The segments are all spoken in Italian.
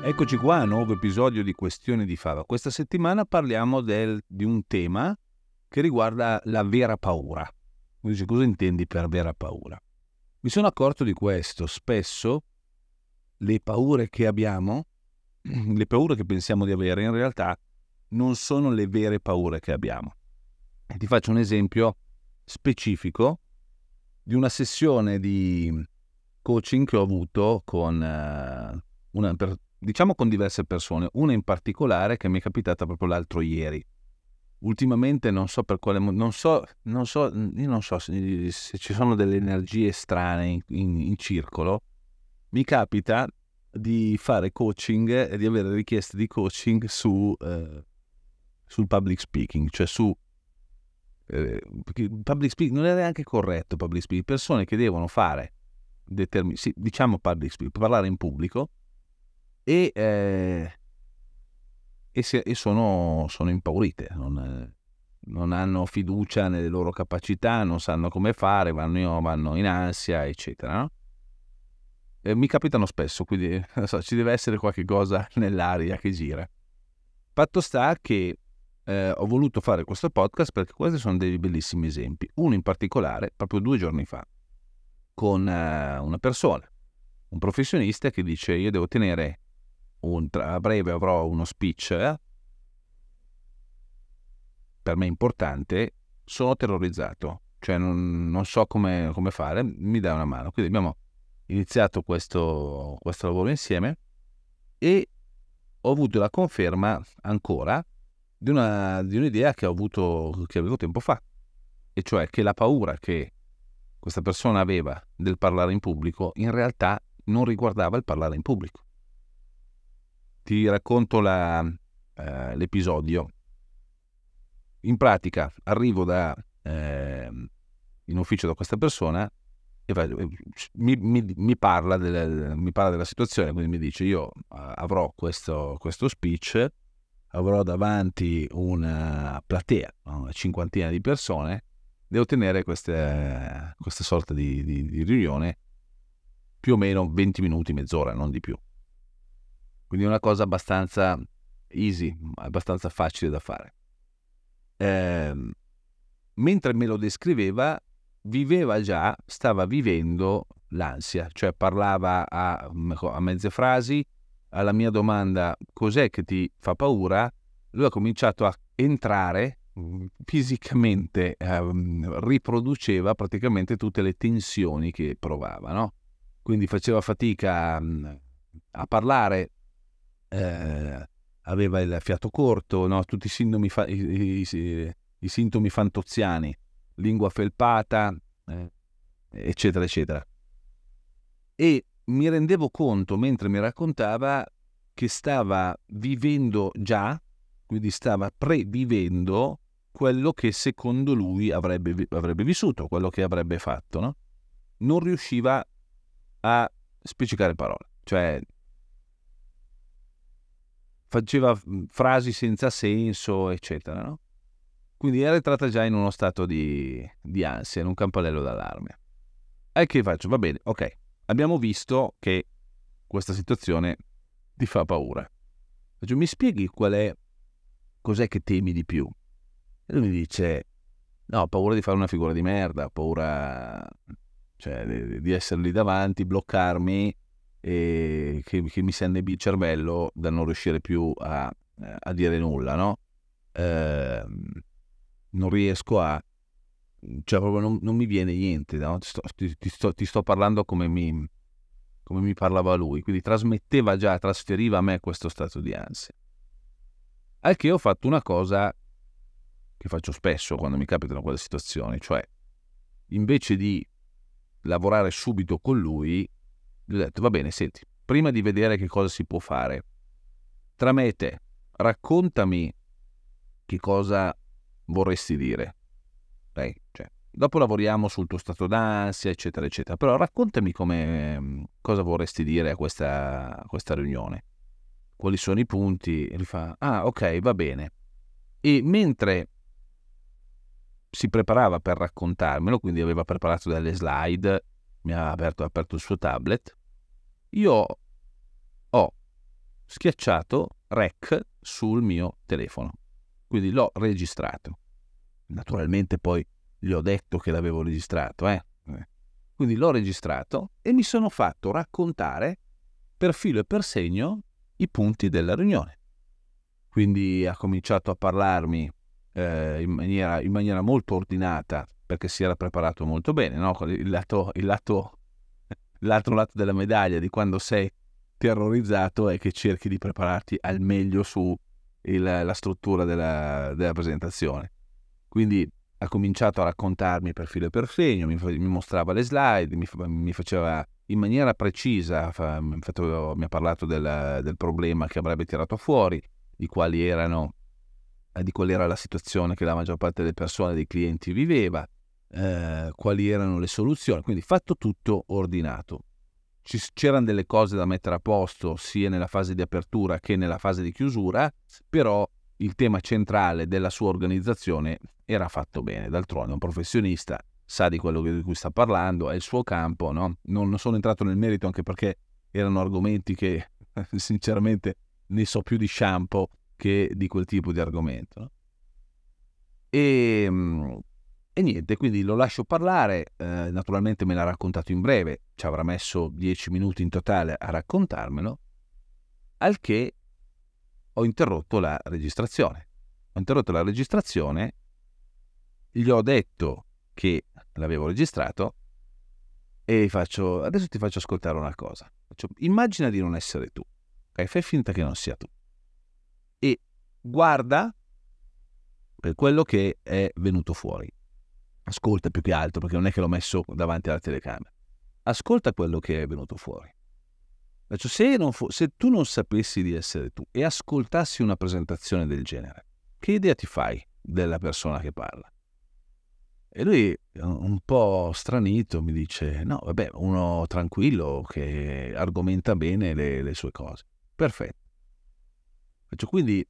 Eccoci qua, nuovo episodio di Questioni di Fava. Questa settimana parliamo del, di un tema che riguarda la vera paura. Dice, cosa intendi per vera paura? Mi sono accorto di questo. Spesso le paure che abbiamo, le paure che pensiamo di avere, in realtà non sono le vere paure che abbiamo. Ti faccio un esempio specifico di una sessione di coaching che ho avuto con uh, una, per, diciamo con diverse persone, una in particolare che mi è capitata proprio l'altro ieri. Ultimamente non so per quale non so, non so, io non so se, se, ci sono delle energie strane in, in, in circolo, mi capita di fare coaching e di avere richieste di coaching su, eh, sul public speaking, cioè su eh, public speaking non è neanche corretto public speaking, persone che devono fare determin- sì, diciamo public speaking, parlare in pubblico e, eh, e, se, e sono, sono, impaurite, non, non, hanno fiducia nelle loro capacità, non sanno come fare, vanno, vanno in ansia, eccetera. No? Mi capitano spesso, quindi so, ci deve essere qualche cosa nell'aria che gira. Fatto sta che eh, ho voluto fare questo podcast perché questi sono dei bellissimi esempi. Uno in particolare, proprio due giorni fa, con eh, una persona, un professionista che dice io devo tenere un, a breve avrò uno speech eh? per me importante, sono terrorizzato, cioè non, non so come, come, fare, mi dai una mano. Quindi abbiamo iniziato questo, questo lavoro insieme e ho avuto la conferma ancora di, una, di un'idea che, avuto, che avevo tempo fa, e cioè che la paura che questa persona aveva del parlare in pubblico in realtà non riguardava il parlare in pubblico ti racconto la, eh, l'episodio. In pratica arrivo da, eh, in ufficio da questa persona e va, mi, mi, mi, parla del, mi, parla della situazione, quindi mi dice io avrò questo, questo speech, avrò davanti una platea, una cinquantina di persone, devo tenere queste, questa sorta di, di, di riunione più o meno 20 minuti, mezz'ora, non di più. Quindi è una cosa abbastanza easy, abbastanza facile da fare. Eh, mentre me lo descriveva, viveva già, stava vivendo l'ansia, cioè parlava a, a mezze frasi, alla mia domanda cos'è che ti fa paura, lui ha cominciato a entrare mm, fisicamente, eh, riproduceva praticamente tutte le tensioni che provava, no? Quindi faceva fatica mm, a parlare eh, aveva il fiato corto, no? tutti i, sintomi, fa- i, i, i, sintomi fantoziani, lingua felpata, eh, eccetera, eccetera. E mi rendevo conto mentre mi raccontava che stava vivendo già, quindi stava previvendo quello che secondo lui avrebbe, avrebbe vissuto, quello che avrebbe fatto. No? Non riusciva a specificare parole, cioè faceva mhmm, frasi senza senso, eccetera. No? Quindi era entrata già in uno stato di, di ansia, in un campanello d'allarme. E che faccio? Va bene, ok, abbiamo visto che questa situazione ti fa paura. Faccio, mi spieghi qual è, cos'è che temi di più? E lui mi dice, no, paura di fare una figura di merda, paura cioè, di, di essere lì davanti, bloccarmi, e che, che mi si annebbi il cervello da non riuscire più a, a dire nulla, no? Eh, non riesco a... cioè proprio non, non mi viene niente, no? ti, sto, ti, ti, sto, ti, sto, parlando come mi, come mi parlava lui, quindi trasmetteva già, trasferiva a me questo stato di ansia. Al che ho fatto una cosa che faccio spesso quando mi capitano quelle situazioni, cioè invece di lavorare subito con lui, gli ho detto, va bene, senti, prima di vedere che cosa si può fare, tra me e te, raccontami che cosa vorresti dire. Dai, cioè, dopo lavoriamo sul tuo stato d'ansia, eccetera, eccetera. Però raccontami come, cosa vorresti dire a questa, a questa riunione. Quali sono i punti? E lui fa, ah, ok, va bene. E mentre si preparava per raccontarmelo, quindi aveva preparato delle slide, mi ha aperto, aperto il suo tablet, io ho schiacciato rec sul mio telefono. Quindi l'ho registrato. Naturalmente poi gli ho detto che l'avevo registrato, eh? Quindi l'ho registrato e mi sono fatto raccontare per filo e per segno i punti della riunione. Quindi ha cominciato a parlarmi eh, in, maniera, in, maniera, molto ordinata perché si era preparato molto bene, no? il, lato, il lato, l'altro lato della medaglia di quando sei terrorizzato è che cerchi di prepararti al meglio su il, la struttura della, della, presentazione. Quindi ha cominciato a raccontarmi per filo e per segno, mi, mi mostrava le slide, mi, mi, faceva in maniera precisa, fa, mi ha parlato del, del problema che avrebbe tirato fuori, di quali erano di qual era la situazione che la maggior parte delle persone, dei clienti viveva, eh, quali erano le soluzioni, quindi fatto tutto ordinato. C'erano delle cose da mettere a posto sia nella fase di apertura che nella fase di chiusura, però il tema centrale della sua organizzazione era fatto bene. D'altronde un professionista sa di quello di cui sta parlando, è il suo campo, no? non sono entrato nel merito anche perché erano argomenti che sinceramente ne so più di shampoo che di quel tipo di argomento. E, ehm, e niente, quindi lo lascio parlare, eh, naturalmente me l'ha raccontato in breve, ci avrà messo dieci minuti in totale a raccontarmelo, al che ho interrotto la registrazione. Ho interrotto la registrazione, gli ho detto che l'avevo registrato e faccio, adesso ti faccio ascoltare una cosa. Faccio, immagina di non essere tu, okay? fai finta che non sia tu e guarda per quello che è venuto fuori. Ascolta più che altro, perché non è che l'ho messo davanti alla telecamera. Ascolta quello che è venuto fuori. Se, fu- se tu non sapessi di essere tu e ascoltassi una presentazione del genere, che idea ti fai della persona che parla? E lui, un po' stranito, mi dice: No, vabbè, uno tranquillo che argomenta bene le, le sue cose. Perfetto. Faccio quindi,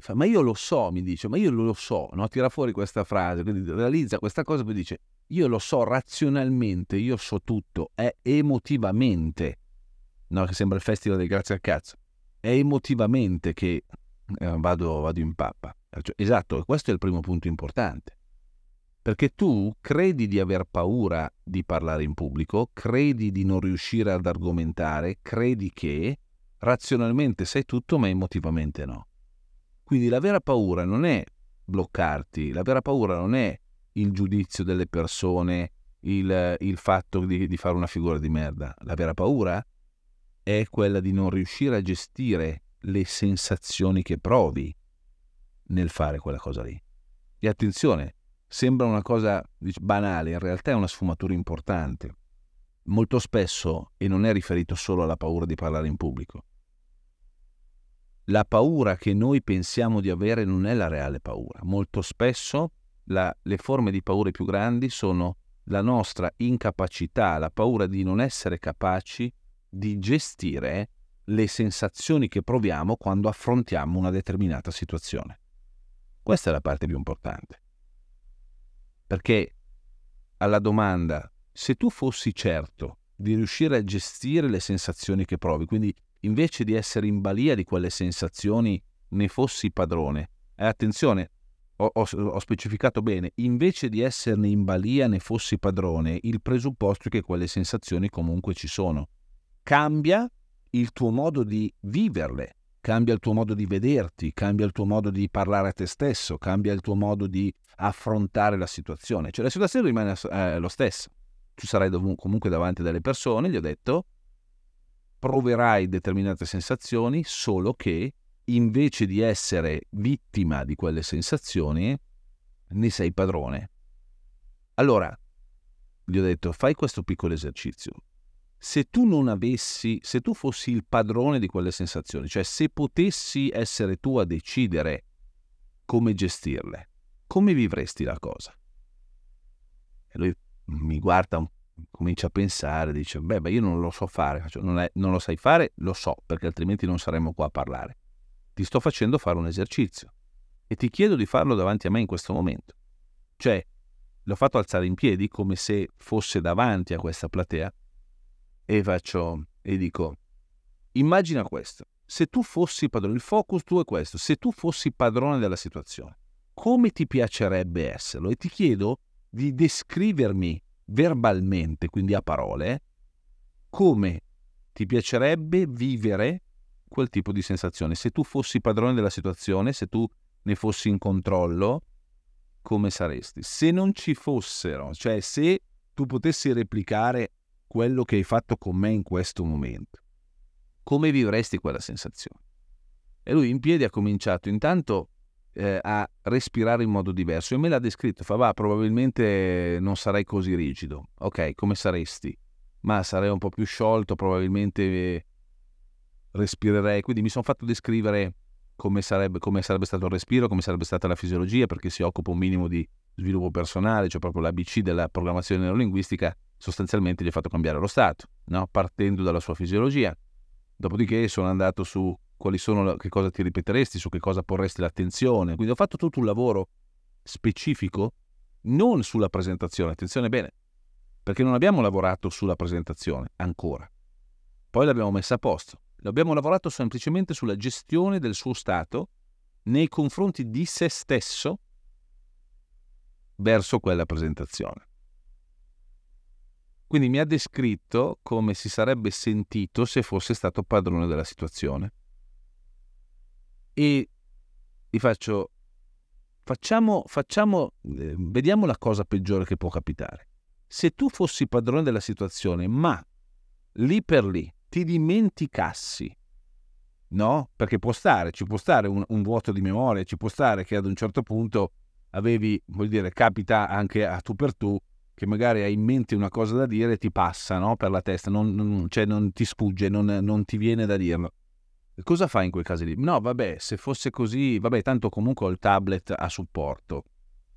fa, ma io lo so, mi dice, ma io lo so, no? tira fuori questa frase, quindi realizza questa cosa, poi dice, io lo so razionalmente, io so tutto, è emotivamente, no? che sembra il festival del grazie al cazzo, è emotivamente che eh, vado, vado in pappa. Esatto, questo è il primo punto importante. Perché tu credi di aver paura di parlare in pubblico, credi di non riuscire ad argomentare, credi che razionalmente sai tutto, ma emotivamente no. Quindi la vera paura non è bloccarti, la vera paura non è il giudizio delle persone, il, il fatto di, di fare una figura di merda. La vera paura è quella di non riuscire a gestire le sensazioni che provi nel fare quella cosa lì. E attenzione, sembra una cosa banale, in realtà è una sfumatura importante. Molto spesso, e non è riferito solo alla paura di parlare in pubblico, la paura che noi pensiamo di avere non è la reale paura. Molto spesso la, le forme di paure più grandi sono la nostra incapacità, la paura di non essere capaci di gestire le sensazioni che proviamo quando affrontiamo una determinata situazione. Questa è la parte più importante. Perché alla domanda, se tu fossi certo di riuscire a gestire le sensazioni che provi, quindi invece di essere in balia di quelle sensazioni, ne fossi padrone. E attenzione, ho, ho, ho, specificato bene, invece di esserne in balia ne fossi padrone, il presupposto è che quelle sensazioni comunque ci sono. Cambia il tuo modo di viverle, cambia il tuo modo di vederti, cambia il tuo modo di parlare a te stesso, cambia il tuo modo di affrontare la situazione. Cioè la situazione rimane eh, lo stesso. Tu sarai dov- comunque davanti a delle persone, gli ho detto, proverai determinate sensazioni, solo che invece di essere vittima di quelle sensazioni, ne sei padrone. Allora, gli ho detto, fai questo piccolo esercizio. se tu non avessi, se tu fossi il padrone di quelle sensazioni, cioè se potessi essere tu a decidere come gestirle, come vivresti la cosa? E lui mi guarda, comincia a pensare, dice, beh, beh io non lo so fare, non, è, non lo sai fare, lo so, perché altrimenti non saremmo qua a parlare. Ti sto facendo fare un esercizio e ti chiedo di farlo davanti a me in questo momento. Cioè, l'ho fatto alzare in piedi come se fosse davanti a questa platea e faccio e dico immagina questo se tu fossi padrone il focus tu è questo se tu fossi padrone della situazione come ti piacerebbe esserlo e ti chiedo di descrivermi verbalmente quindi a parole come ti piacerebbe vivere quel tipo di sensazione se tu fossi padrone della situazione se tu ne fossi in controllo come saresti. Se non ci fossero, cioè se tu potessi replicare quello che hai fatto con me in questo momento, come vivresti quella sensazione? E lui in piedi ha cominciato intanto eh, a respirare in modo diverso e me l'ha descritto, fa va, probabilmente non sarai così rigido. Ok, come saresti? Ma sarei un po' più sciolto, probabilmente eh, respirerei. Quindi mi sono fatto descrivere come sarebbe, come sarebbe stato il respiro, come sarebbe stata la fisiologia, perché si occupa un minimo di sviluppo personale, cioè proprio l'ABC della programmazione neurolinguistica, sostanzialmente gli ha fatto cambiare lo stato, no? partendo dalla sua fisiologia. Dopodiché sono andato su quali sono, che cosa ti ripeteresti, su che cosa porresti l'attenzione. Quindi ho fatto tutto un lavoro specifico, non sulla presentazione, attenzione bene, perché non abbiamo lavorato sulla presentazione ancora. Poi l'abbiamo messa a posto. Abbiamo lavorato semplicemente sulla gestione del suo stato nei confronti di se stesso verso quella presentazione. Quindi mi ha descritto come si sarebbe sentito se fosse stato padrone della situazione. E gli faccio, facciamo, facciamo, eh, vediamo la cosa peggiore che può capitare. Se tu fossi padrone della situazione, ma lì per lì ti dimenticassi. No? Perché può stare, ci può stare un, un, vuoto di memoria, ci può stare che ad un certo punto avevi, vuol dire, capita anche a tu per tu, che magari hai in mente una cosa da dire e ti passa no? per la testa, non, non, cioè non ti sfugge, non, non ti viene da dirlo. Cosa fai in quei casi lì? No, vabbè, se fosse così, vabbè, tanto comunque ho il tablet a supporto.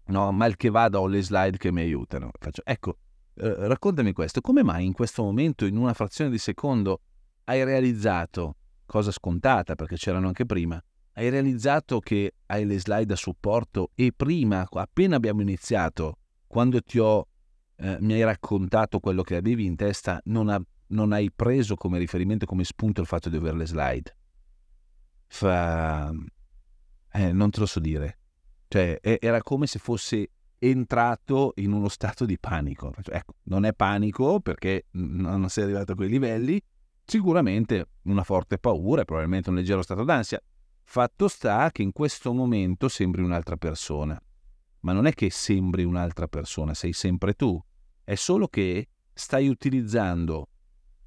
No, mal che vada ho le slide che mi aiutano. Faccio, ecco, eh, raccontami questo, come mai in questo momento, in una frazione di secondo, hai realizzato, cosa scontata perché c'erano anche prima, hai realizzato che hai le slide a supporto e prima, appena abbiamo iniziato, quando ti ho, eh, mi hai raccontato quello che avevi in testa, non, ha, non hai preso come riferimento, come spunto il fatto di avere le slide? Fa... Eh, non te lo so dire. Cioè, era come se fosse entrato in uno stato di panico. Ecco, non è panico perché non sei arrivato a quei livelli, sicuramente una forte paura e probabilmente un leggero stato d'ansia. Fatto sta che in questo momento sembri un'altra persona. Ma non è che sembri un'altra persona, sei sempre tu. È solo che stai utilizzando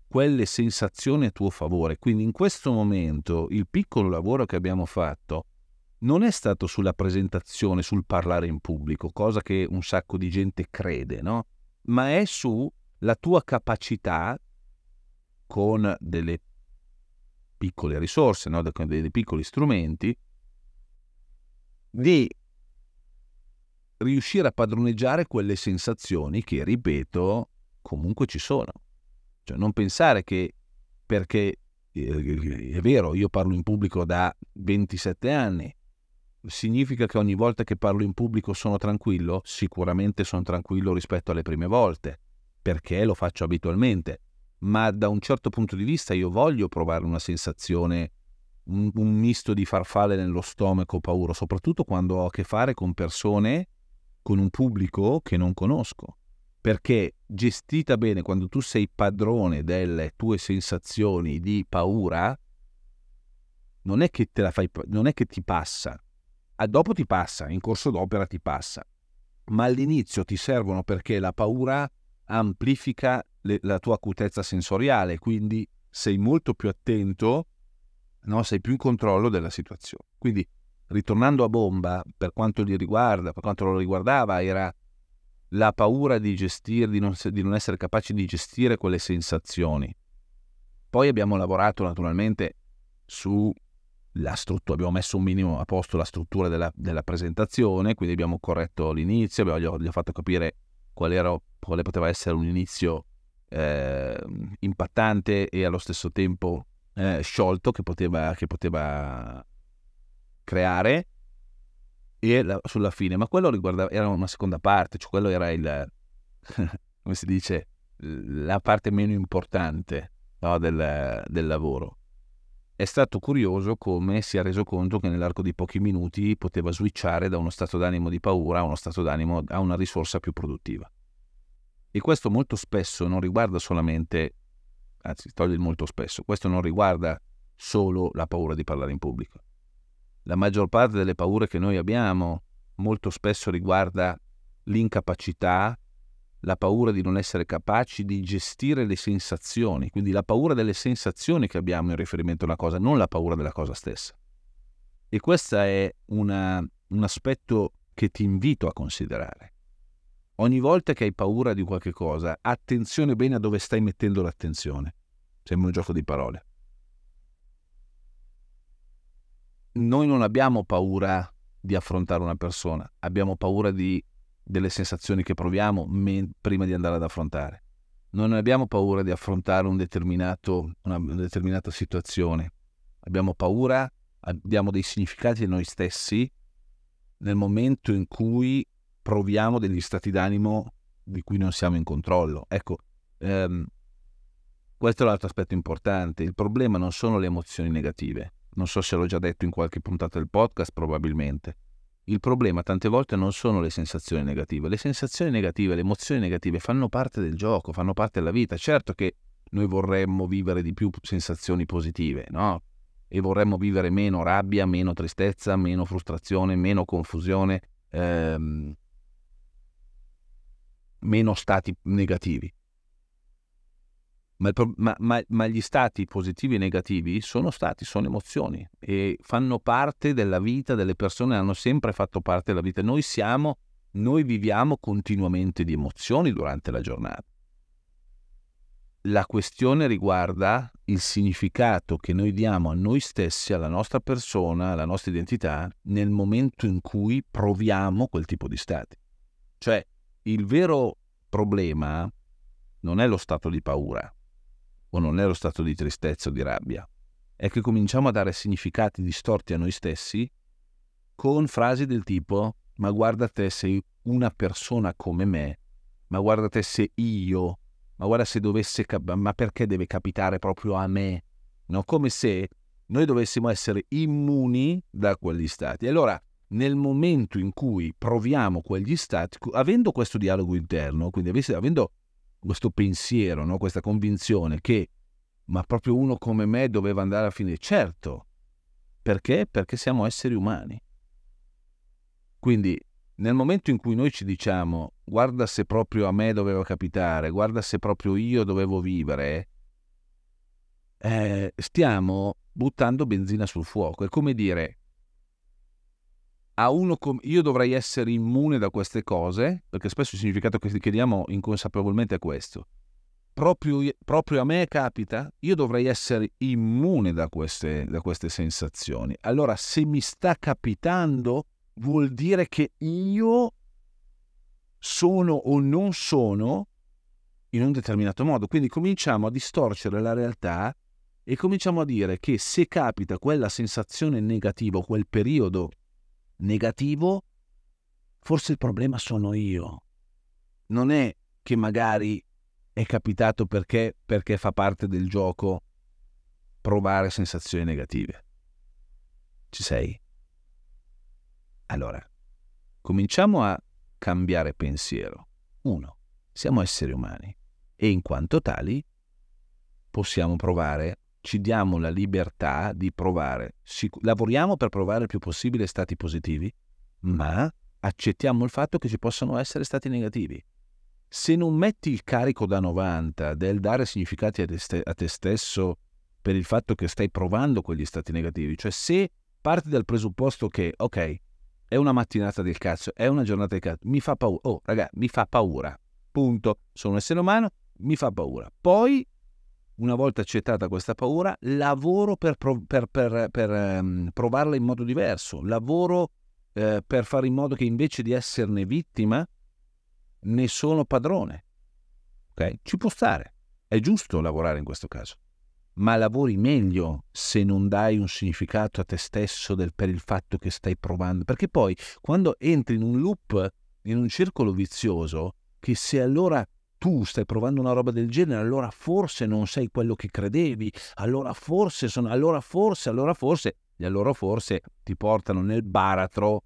quelle sensazioni a tuo favore. Quindi in questo momento il piccolo lavoro che abbiamo fatto non è stato sulla presentazione, sul parlare in pubblico, cosa che un sacco di gente crede, no? Ma è sulla tua capacità con delle piccole risorse, no? con dei piccoli strumenti, di riuscire a padroneggiare quelle sensazioni che, ripeto, comunque ci sono. Cioè non pensare che perché eh, è vero, io parlo in pubblico da 27 anni, significa che ogni volta che parlo in pubblico sono tranquillo? Sicuramente sono tranquillo rispetto alle prime volte, perché lo faccio abitualmente, ma da un certo punto di vista io voglio provare una sensazione, un, un misto di farfalle nello stomaco, paura, soprattutto quando ho a che fare con persone, con un pubblico che non conosco. Perché gestita bene, quando tu sei padrone delle tue sensazioni di paura, non è che te la fai, non è che ti passa, a dopo ti passa, in corso d'opera ti passa, ma all'inizio ti servono perché la paura amplifica le, la tua acutezza sensoriale, quindi sei molto più attento, no? sei più in controllo della situazione. Quindi, ritornando a bomba, per quanto li riguarda, per quanto lo riguardava, era la paura di gestire, di non, di non essere capaci di gestire quelle sensazioni. Poi abbiamo lavorato naturalmente sulla struttura, abbiamo messo un minimo a posto la struttura della, della presentazione, quindi abbiamo corretto l'inizio, abbiamo, gli, ho, gli ho fatto capire qual era, quale poteva essere un inizio eh, impattante e allo stesso tempo eh, sciolto che poteva, che poteva creare e la, sulla fine, ma quello riguarda, era una seconda parte, cioè quello era il, come si dice, la parte meno importante no, del, del lavoro. È stato curioso come si è reso conto che nell'arco di pochi minuti poteva switchare da uno stato d'animo di paura a uno stato d'animo a una risorsa più produttiva. E questo molto spesso non riguarda solamente, anzi toglie molto spesso, questo non riguarda solo la paura di parlare in pubblico. La maggior parte delle paure che noi abbiamo molto spesso riguarda l'incapacità, la paura di non essere capaci di gestire le sensazioni, quindi la paura delle sensazioni che abbiamo in riferimento a una cosa, non la paura della cosa stessa. E questo è una, un aspetto che ti invito a considerare. Ogni volta che hai paura di qualche cosa, attenzione bene a dove stai mettendo l'attenzione. Sembra un gioco di parole. Noi non abbiamo paura di affrontare una persona, abbiamo paura di, delle sensazioni che proviamo men- prima di andare ad affrontare. Non abbiamo paura di affrontare un una, una determinata situazione. Abbiamo paura, abbiamo dei significati di noi stessi nel momento in cui proviamo degli stati d'animo di cui non siamo in controllo. Ecco, ehm, questo è l'altro aspetto importante. Il problema non sono le emozioni negative. Non so se l'ho già detto in qualche puntata del podcast, probabilmente. Il problema tante volte non sono le sensazioni negative. Le sensazioni negative, le emozioni negative fanno parte del gioco, fanno parte della vita. Certo che noi vorremmo vivere di più sensazioni positive, no? E vorremmo vivere meno rabbia, meno tristezza, meno frustrazione, meno confusione, ehm, meno stati negativi. Ma, ma, ma, ma, gli stati positivi e negativi sono stati, sono emozioni e fanno parte della vita delle persone, hanno sempre fatto parte della vita. Noi siamo, noi viviamo continuamente di emozioni durante la giornata. La questione riguarda il significato che noi diamo a noi stessi, alla nostra persona, alla nostra identità, nel momento in cui proviamo quel tipo di stati. Cioè, il vero problema non è lo stato di paura o non è lo stato di tristezza o di rabbia, è che cominciamo a dare significati distorti a noi stessi con frasi del tipo ma guarda te sei una persona come me, ma guarda te se io, ma guarda se dovesse, ma perché deve capitare proprio a me? No? Come se noi dovessimo essere immuni da quegli stati. Allora, nel momento in cui proviamo quegli stati, avendo questo dialogo interno, quindi avendo questo pensiero, no? questa convinzione che ma proprio uno come me doveva andare a finire, certo, perché? Perché siamo esseri umani. Quindi nel momento in cui noi ci diciamo guarda se proprio a me doveva capitare, guarda se proprio io dovevo vivere, eh, stiamo buttando benzina sul fuoco. È come dire, a uno com- io dovrei essere immune da queste cose, perché spesso il significato che chiediamo inconsapevolmente è questo. Proprio, proprio, a me capita, io dovrei essere immune da queste, da queste sensazioni. Allora, se mi sta capitando, vuol dire che io sono o non sono in un determinato modo. Quindi cominciamo a distorcere la realtà e cominciamo a dire che se capita quella sensazione negativa, quel periodo negativo, forse il problema sono io. Non è che magari è capitato perché, perché fa parte del gioco provare sensazioni negative. Ci sei? Allora, cominciamo a cambiare pensiero. Uno, siamo esseri umani e in quanto tali possiamo provare ci diamo la libertà di provare. Lavoriamo per provare il più possibile stati positivi, ma accettiamo il fatto che ci possano essere stati negativi. Se non metti il carico da 90 del dare significati a te, st- a te stesso per il fatto che stai provando quegli stati negativi, cioè se parti dal presupposto che, ok, è una mattinata del cazzo, è una giornata del cazzo, mi fa paura. Oh, raga, mi fa paura. Punto. Sono un essere umano, mi fa paura. Poi, una volta accettata questa paura, lavoro per, per, per, per um, provarla in modo diverso. Lavoro eh, per fare in modo che invece di esserne vittima, ne sono padrone. Ok? Ci può stare. È giusto lavorare in questo caso ma lavori meglio se non dai un significato a te stesso del, per il fatto che stai provando. Perché poi quando entri in un loop, in un circolo vizioso, che se allora tu stai provando una roba del genere, allora forse non sei quello che credevi, allora forse sono, allora forse, allora forse, e allora forse ti portano nel baratro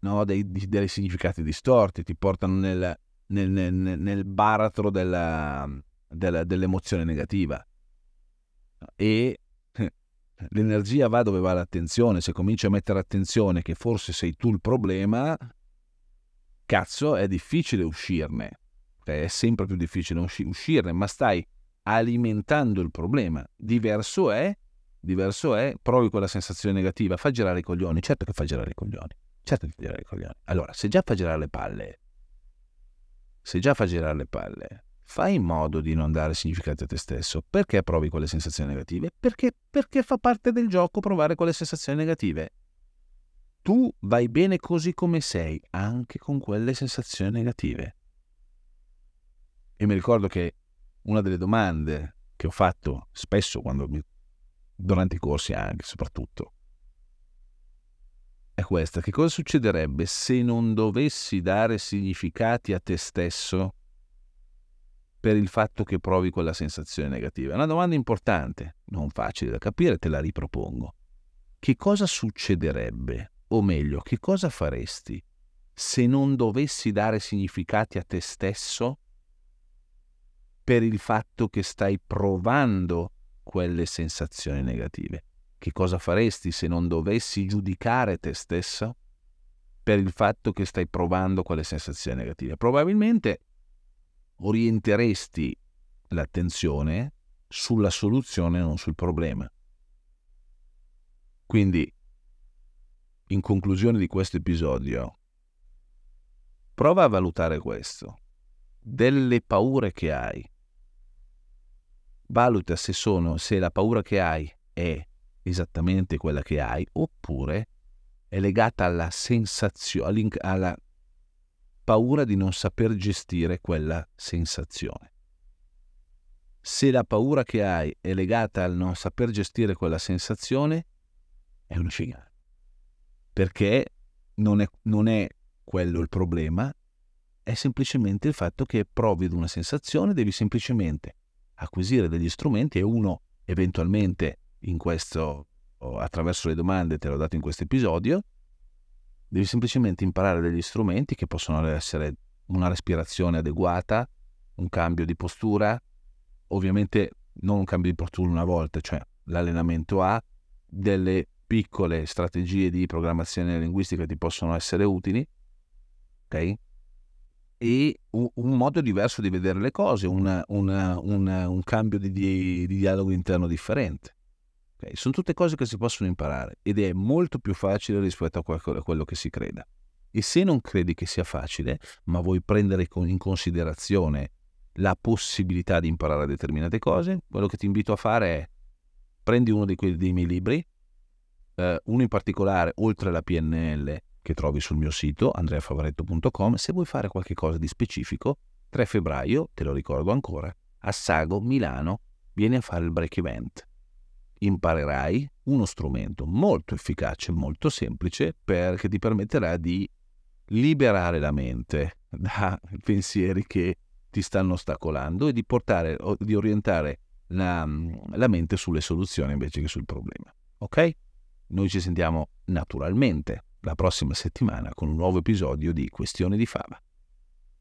no, dei, dei, significati distorti, ti portano nel, nel, nel, nel baratro della, della, dell'emozione negativa e l'energia va dove va l'attenzione. Se cominci a mettere attenzione che forse sei tu il problema, cazzo, è difficile uscirne. È sempre più difficile uscirne, ma stai alimentando il problema. Diverso è, diverso è, provi quella sensazione negativa, fa girare i coglioni. Certo che fa girare i coglioni. Certo che fa girare i coglioni. Allora, se già fa girare le palle, se già fa girare le palle, fai in modo di non dare significato a te stesso. Perché provi quelle sensazioni negative? Perché, perché fa parte del gioco provare quelle sensazioni negative. Tu vai bene così come sei, anche con quelle sensazioni negative. E mi ricordo che una delle domande che ho fatto spesso mi, durante i corsi anche soprattutto è questa. Che cosa succederebbe se non dovessi dare significati a te stesso per il fatto che provi quella sensazione negativa? È una domanda importante, non facile da capire, te la ripropongo. Che cosa succederebbe, o meglio, che cosa faresti se non dovessi dare significati a te stesso per il fatto che stai provando quelle sensazioni negative? Che cosa faresti se non dovessi giudicare te stesso per il fatto che stai provando quelle sensazioni negative? Probabilmente orienteresti l'attenzione sulla soluzione, non sul problema. Quindi, in conclusione di questo episodio, prova a valutare questo. Delle paure che hai. Valuta se sono, se la paura che hai è esattamente quella che hai oppure è legata alla sensazione, alla paura di non saper gestire quella sensazione. Se la paura che hai è legata al non saper gestire quella sensazione, è una figata. Perché non è, non è quello il problema, è semplicemente il fatto che provi ad una sensazione, devi semplicemente acquisire degli strumenti e uno eventualmente in questo, attraverso le domande te l'ho dato in questo episodio, Devi semplicemente imparare degli strumenti che possono essere una respirazione adeguata, un cambio di postura, ovviamente non un cambio di postura una volta, cioè l'allenamento ha delle piccole strategie di programmazione linguistica che ti possono essere utili, ok? E un, modo diverso di vedere le cose, una, una, una, un cambio di, di, di dialogo interno differente. Okay? Sono tutte cose che si possono imparare ed è molto più facile rispetto a quello che si creda. E se non credi che sia facile, ma vuoi prendere in considerazione la possibilità di imparare determinate cose, quello che ti invito a fare è prendi uno dei miei libri, eh, uno in particolare, oltre alla PNL, che trovi sul mio sito andreafavaretto.com, se vuoi fare qualche cosa di specifico, 3 febbraio, te lo ricordo ancora, a Sago, Milano, vieni a fare il break event imparerai uno strumento molto efficace, molto semplice, perché ti permetterà di liberare la mente da pensieri che ti stanno ostacolando e di portare, di orientare la, la mente sulle soluzioni invece che sul problema. Ok? Noi ci sentiamo naturalmente la prossima settimana con un nuovo episodio di Questione di Fava.